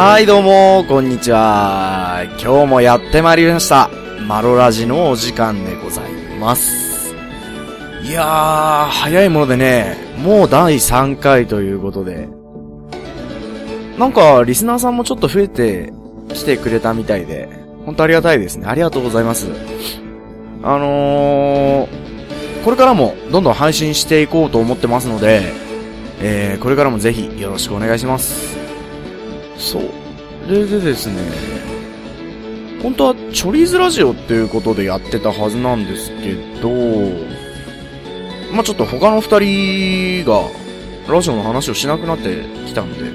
はい、どうも、こんにちは。今日もやってまいりました。マロラジのお時間でございます。いやー、早いものでね、もう第3回ということで、なんか、リスナーさんもちょっと増えてきてくれたみたいで、本当ありがたいですね。ありがとうございます。あのー、これからもどんどん配信していこうと思ってますので、えー、これからもぜひよろしくお願いします。そう。それでですね、本当はチョリーズラジオっていうことでやってたはずなんですけど、まあちょっと他の二人がラジオの話をしなくなってきたんで、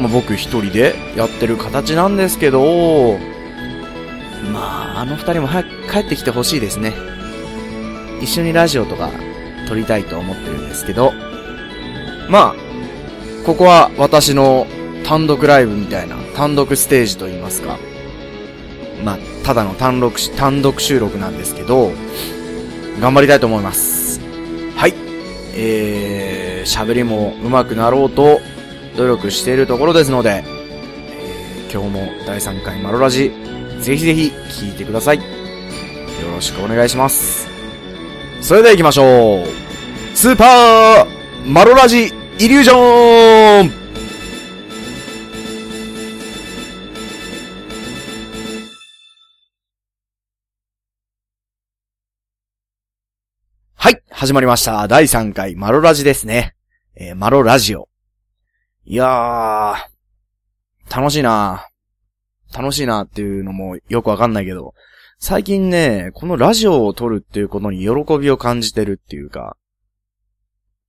まあ僕一人でやってる形なんですけど、まああの二人も早く帰ってきてほしいですね。一緒にラジオとか撮りたいと思ってるんですけど、まあ、ここは私の単独ライブみたいな、単独ステージと言いますか。まあ、ただの単独、単独収録なんですけど、頑張りたいと思います。はい。えー、喋りも上手くなろうと努力しているところですので、えー、今日も第3回マロラジ、ぜひぜひ聞いてください。よろしくお願いします。それでは行きましょう。スーパーマロラジイリュージョン始まりました。第3回マロラジですね。えー、マロラジオ。いやー、楽しいな楽しいなっていうのもよくわかんないけど、最近ね、このラジオを撮るっていうことに喜びを感じてるっていうか、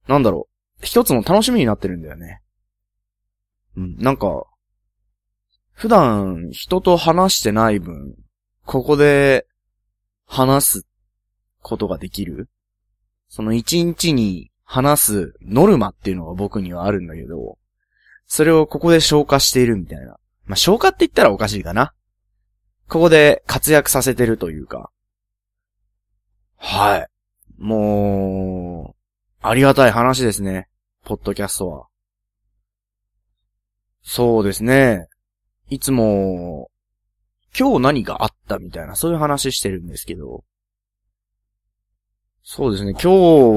なんだろう、一つの楽しみになってるんだよね。うん、なんか、普段人と話してない分、ここで話すことができるその一日に話すノルマっていうのが僕にはあるんだけど、それをここで消化しているみたいな。まあ、消化って言ったらおかしいかな。ここで活躍させてるというか。はい。もう、ありがたい話ですね。ポッドキャストは。そうですね。いつも、今日何があったみたいな、そういう話してるんですけど。そうですね。今日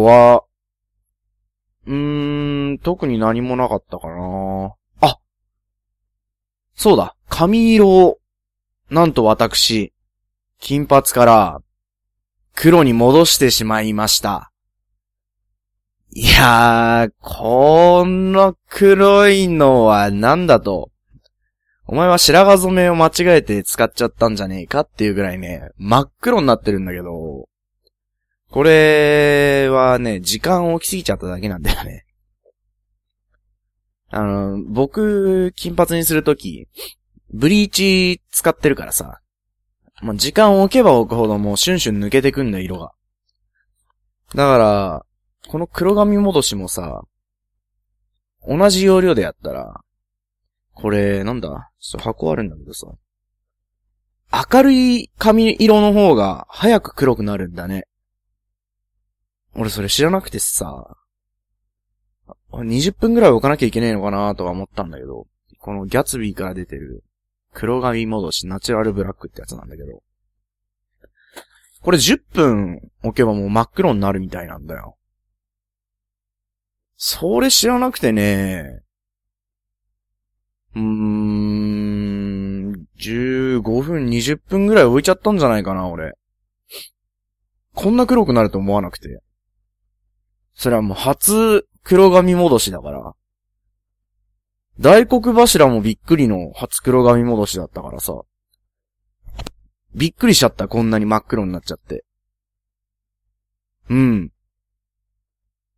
は、うーん、特に何もなかったかな。あそうだ。髪色をなんと私、金髪から黒に戻してしまいました。いやー、この黒いのはなんだと。お前は白髪染めを間違えて使っちゃったんじゃねえかっていうぐらいね、真っ黒になってるんだけど、これはね、時間を置きすぎちゃっただけなんだよね。あの、僕、金髪にするとき、ブリーチ使ってるからさ。まあ、時間を置けば置くほどもうシュンシュン抜けてくんだ、色が。だから、この黒髪戻しもさ、同じ要領でやったら、これ、なんだ？ちょっと箱あるんだけどさ。明るい髪色の方が早く黒くなるんだね。俺それ知らなくてさ、20分くらい置かなきゃいけねえのかなとか思ったんだけど、このギャツビーから出てる黒髪戻しナチュラルブラックってやつなんだけど。これ10分置けばもう真っ黒になるみたいなんだよ。それ知らなくてね、うーん、15分、20分ぐらい置いちゃったんじゃないかな、俺。こんな黒くなると思わなくて。それはもう初黒髪戻しだから。大黒柱もびっくりの初黒髪戻しだったからさ。びっくりしちゃった、こんなに真っ黒になっちゃって。うん。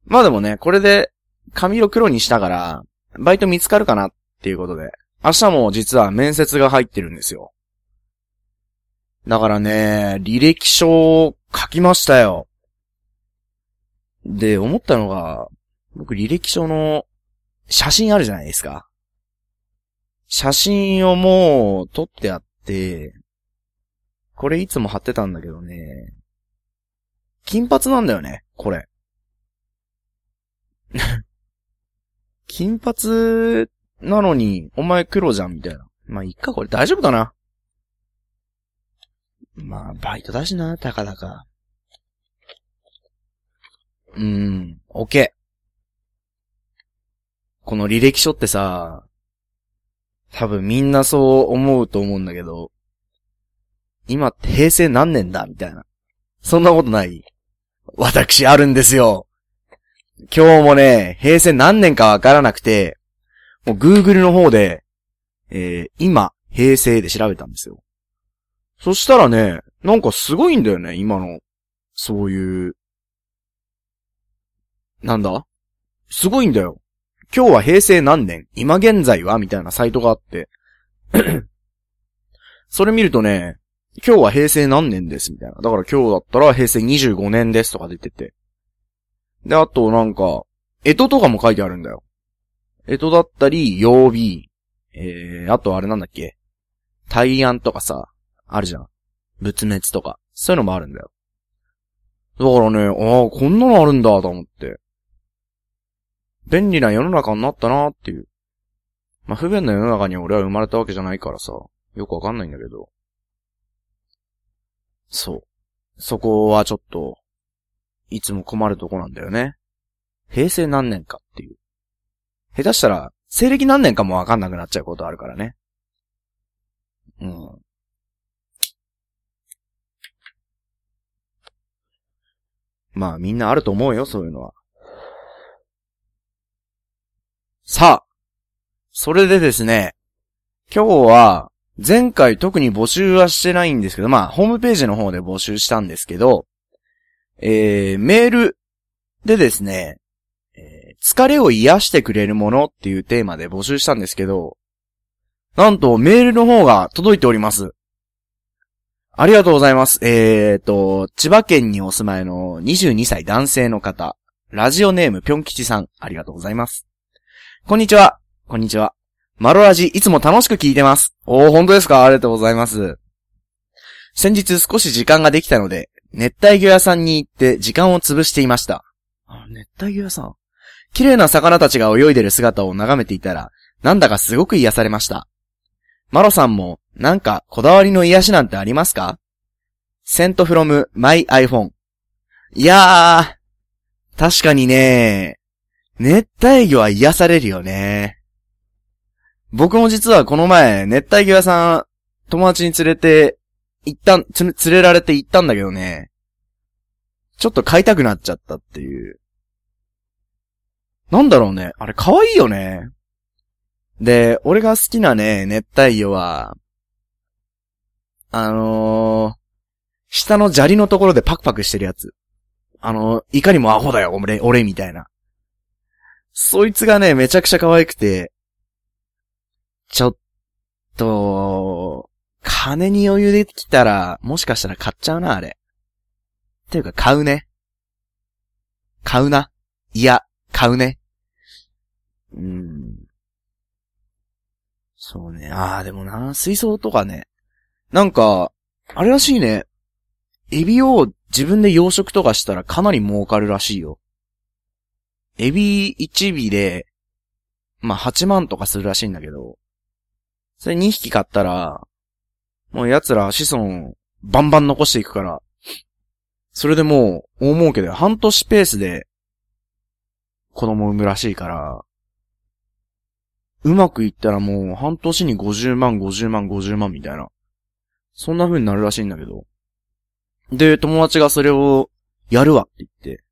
まあでもね、これで髪色黒にしたから、バイト見つかるかなっていうことで、明日も実は面接が入ってるんですよ。だからね、履歴書を書きましたよ。で、思ったのが、僕履歴書の写真あるじゃないですか。写真をもう撮ってあって、これいつも貼ってたんだけどね。金髪なんだよね、これ。金髪なのに、お前黒じゃん、みたいな。まあ、いっか、これ大丈夫だな？まあ、バイトだしな、たかだか。うーん、オッケー。この履歴書ってさ、多分みんなそう思うと思うんだけど、今って平成何年だみたいな。そんなことない私あるんですよ。今日もね、平成何年かわからなくて、もう Google の方で、えー、今、平成で調べたんですよ。そしたらね、なんかすごいんだよね、今の、そういう、なんだ？すごいんだよ。今日は平成何年？今現在は？みたいなサイトがあって それ見るとね、今日は平成何年です？みたいな。だから今日だったら平成25年です？とか出てて。で、あとなんか、干支とかも書いてあるんだよ。干支だったり、曜日、えー、あとあれなんだっけ？大安とかさ、あるじゃん。仏滅とか。そういうのもあるんだよ。だからね、ああ、こんなのあるんだと思って。便利な世の中になったなっていう。まあ、不便な世の中に俺は生まれたわけじゃないからさ、よくわかんないんだけど。そう。そこはちょっと、いつも困るとこなんだよね。平成何年かっていう。下手したら、西暦何年かもわかんなくなっちゃうことあるからね。うん。まあみんなあると思うよ、そういうのは。さあ、それでですね、今日は、前回特に募集はしてないんですけど、まあ、ホームページの方で募集したんですけど、えー、メールでですね、えー、疲れを癒してくれるものっていうテーマで募集したんですけど、なんとメールの方が届いております。ありがとうございます。えーと、千葉県にお住まいの22歳男性の方、ラジオネームぴょん吉さん、ありがとうございます。こんにちは。こんにちは。マロラジ、いつも楽しく聞いてます。おー、本当ですか？ありがとうございます。先日少し時間ができたので、熱帯魚屋さんに行って時間を潰していました。あ、熱帯魚屋さん？綺麗な魚たちが泳いでる姿を眺めていたら、なんだかすごく癒されました。マロさんも、なんか、こだわりの癒しなんてありますか ?sent from my iPhone。いやー、確かにね、熱帯魚は癒されるよね。僕も実はこの前、熱帯魚屋さん、友達に連れて、行ったん、連れられて行ったんだけどね、ちょっと買いたくなっちゃったっていう。なんだろうね。あれ可愛いよね。で、俺が好きなね、熱帯魚は、あのー、下の砂利のところでパクパクしてるやつ。あのー、いかにもアホだよ、俺、俺みたいな。そいつがね、めちゃくちゃ可愛くて、ちょっと、金に余裕できたら、もしかしたら買っちゃうな、あれ。ていうか、買うね。買うな。いや、買うね。うん。そうね。ああ、でもな、水槽とかね。なんか、あれらしいね。エビを自分で養殖とかしたらかなり儲かるらしいよ。エビ1尾で、まあ、8万とかするらしいんだけど、それ2匹買ったら、もう奴ら子孫バンバン残していくから、それでもう大儲けで半年ペースで子供産むらしいから、うまくいったらもう半年に50万、50万、50万みたいな。そんな風になるらしいんだけど。で、友達がそれをやるわって言って、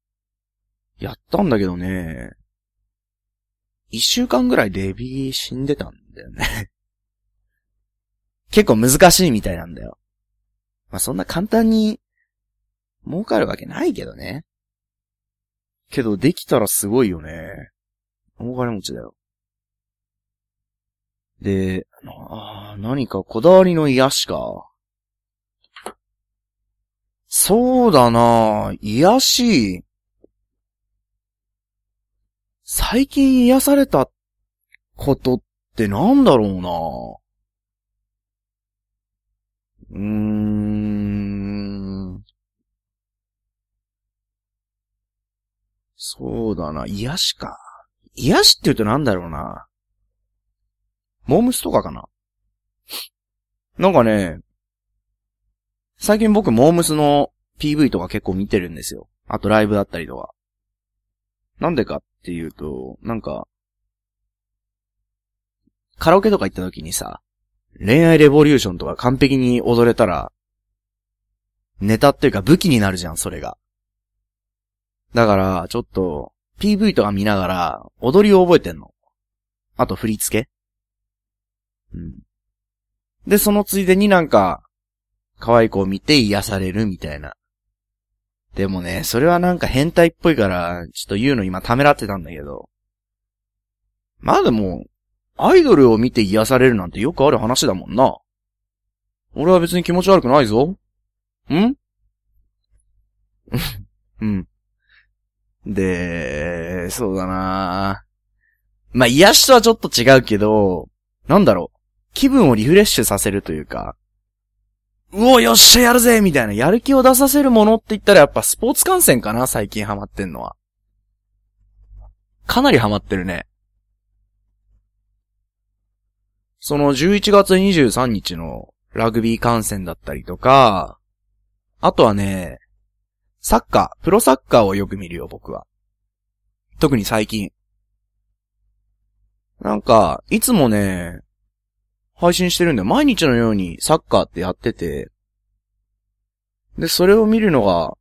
やったんだけどね、一週間ぐらいでエビ死んでたんだよね 結構難しいみたいなんだよ。まあ、そんな簡単に儲かるわけないけどね。けどできたらすごいよね。大金持ちだよ。で、あ何かこだわりの癒しか。そうだな癒し。最近癒されたことってなんだろうなうーん。そうだな、癒しか。癒しって言うとなんだろうな。モームスとかかななんかね、最近僕モームスの PV とか結構見てるんですよ。あとライブだったりとか。なんでかっていうと、なんか、カラオケとか行った時にさ、恋愛レボリューションとか完璧に踊れたら、ネタっていうか武器になるじゃん、それが。だから、ちょっと、PV とか見ながら、踊りを覚えてんの。あと振り付けうん。で、そのついでになんか、可愛い子を見て癒されるみたいな。でもね、それはなんか変態っぽいから、ちょっと言うの今ためらってたんだけど。まあでも、アイドルを見て癒されるなんてよくある話だもんな。俺は別に気持ち悪くないぞ。んうん。で、そうだなまあ、癒しとはちょっと違うけど、なんだろう。気分をリフレッシュさせるというか、うお、よっしゃやるぜみたいな、やる気を出させるものって言ったらやっぱスポーツ観戦かな最近ハマってんのは。かなりハマってるね。その11月23日のラグビー観戦だったりとか、あとはね、サッカー、プロサッカーをよく見るよ、僕は。特に最近。なんか、いつもね、配信してるんだよ。毎日のようにサッカーってやってて、で、それを見るのが、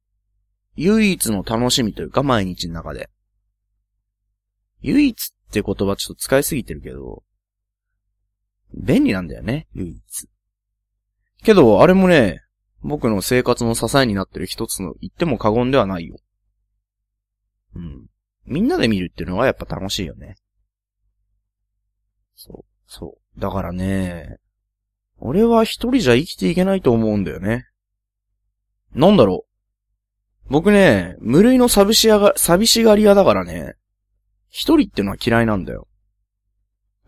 唯一の楽しみというか、毎日の中で。唯一って言葉ちょっと使いすぎてるけど、便利なんだよね、唯一。けど、あれもね、僕の生活の支えになってる一つの言っても過言ではないよ。うん。みんなで見るっていうのがやっぱ楽しいよね。そう、そう。だからね、俺は一人じゃ生きていけないと思うんだよね。なんだろう。僕ね、無類の寂しが、寂しがり屋だからね、一人ってのは嫌いなんだよ。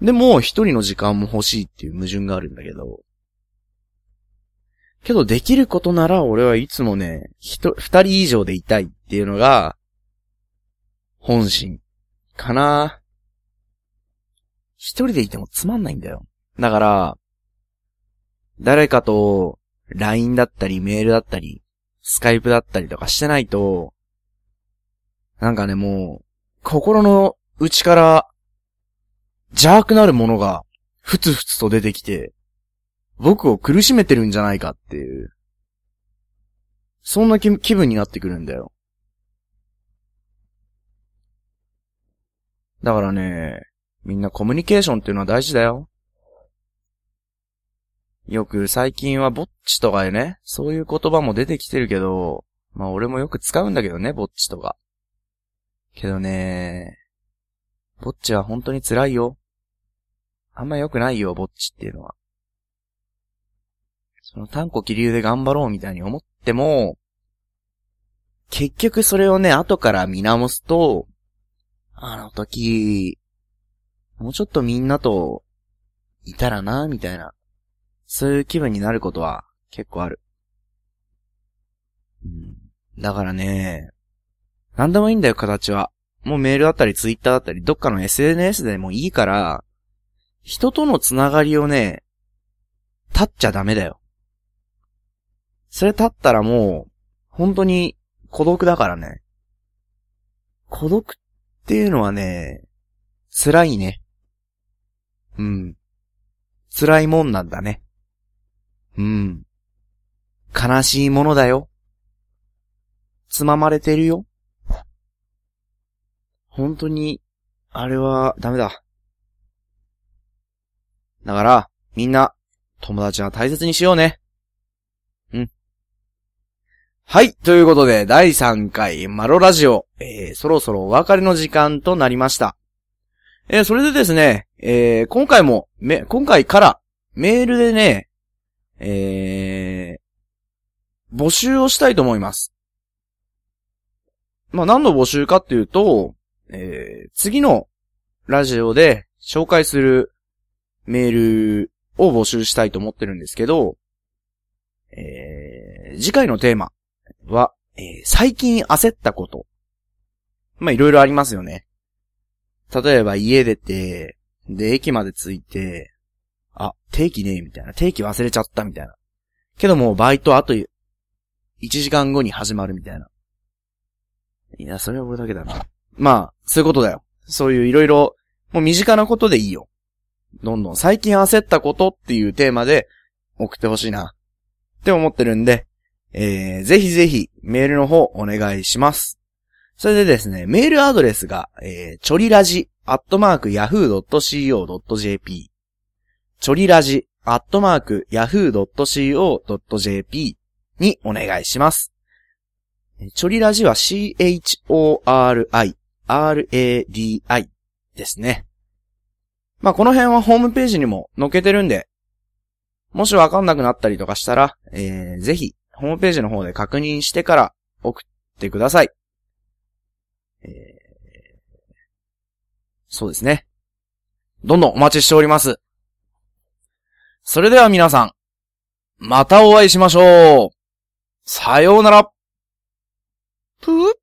でも、一人の時間も欲しいっていう矛盾があるんだけど。けど、できることなら俺はいつもね、人、二人以上でいたいっていうのが、本心。かな一人でいてもつまんないんだよ。だから、誰かと LINE だったりメールだったり、スカイプだったりとかしてないと、なんかね、もう、心の内から邪悪なるものが、ふつふつと出てきて、僕を苦しめてるんじゃないかっていう、そんな気分になってくるんだよ。だからね、みんなコミュニケーションっていうのは大事だよ。よく最近はぼっちとかでね、そういう言葉も出てきてるけど、まあ俺もよく使うんだけどね、ぼっちとか。けどね、ぼっちは本当に辛いよ。あんま良くないよ、ぼっちっていうのは。その単語気流で頑張ろうみたいに思っても、結局それをね、後から見直すと、あの時、もうちょっとみんなと、いたらな、みたいな。そういう気分になることは結構ある。うん。だからね、なんでもいいんだよ、形は。もうメールだったり、ツイッターだったり、どっかの SNS でもいいから、人とのつながりをね、立っちゃダメだよ。それ立ったらもう、本当に孤独だからね。孤独っていうのはね、辛いね。うん。辛いもんなんだね。うん。悲しいものだよ。つままれてるよ。本当に、あれはダメだ。だから、みんな、友達は大切にしようね。うん。はい。ということで、第3回マロラジオ、えー、そろそろお別れの時間となりました。えー、それでですね、えー、今回も、め、今回からメールでね、えー、募集をしたいと思います。まあ、何の募集かっていうと、えー、次のラジオで紹介するメールを募集したいと思ってるんですけど、えー、次回のテーマは、えー、最近焦ったこと。まあ、いろいろありますよね。例えば家出て、で、駅まで着いて、あ、定期ねえ、みたいな。定期忘れちゃった、みたいな。けどもうバイトあと1時間後に始まるみたいな。いや、それは俺だけだな。まあ、そういうことだよ。そういういろいろ、もう身近なことでいいよ。どんどん最近焦ったことっていうテーマで送ってほしいな。って思ってるんで、えー、ぜひぜひメールの方お願いします。それでですね、メールアドレスが、えー、ちょりラジ、アットマーク、yahoo.co.jp。ちょりラジ、アットマーク、yahoo.co.jp にお願いします。ちょりラジは c-h-o-r-i、r-a-d-i ですね。まあ、この辺はホームページにも載っけてるんで、もしわかんなくなったりとかしたら、えー、ぜひ、ホームページの方で確認してから送ってください。えー、そうですね。どんどんお待ちしております。それでは皆さん、またお会いしましょう。さようなら。ぷー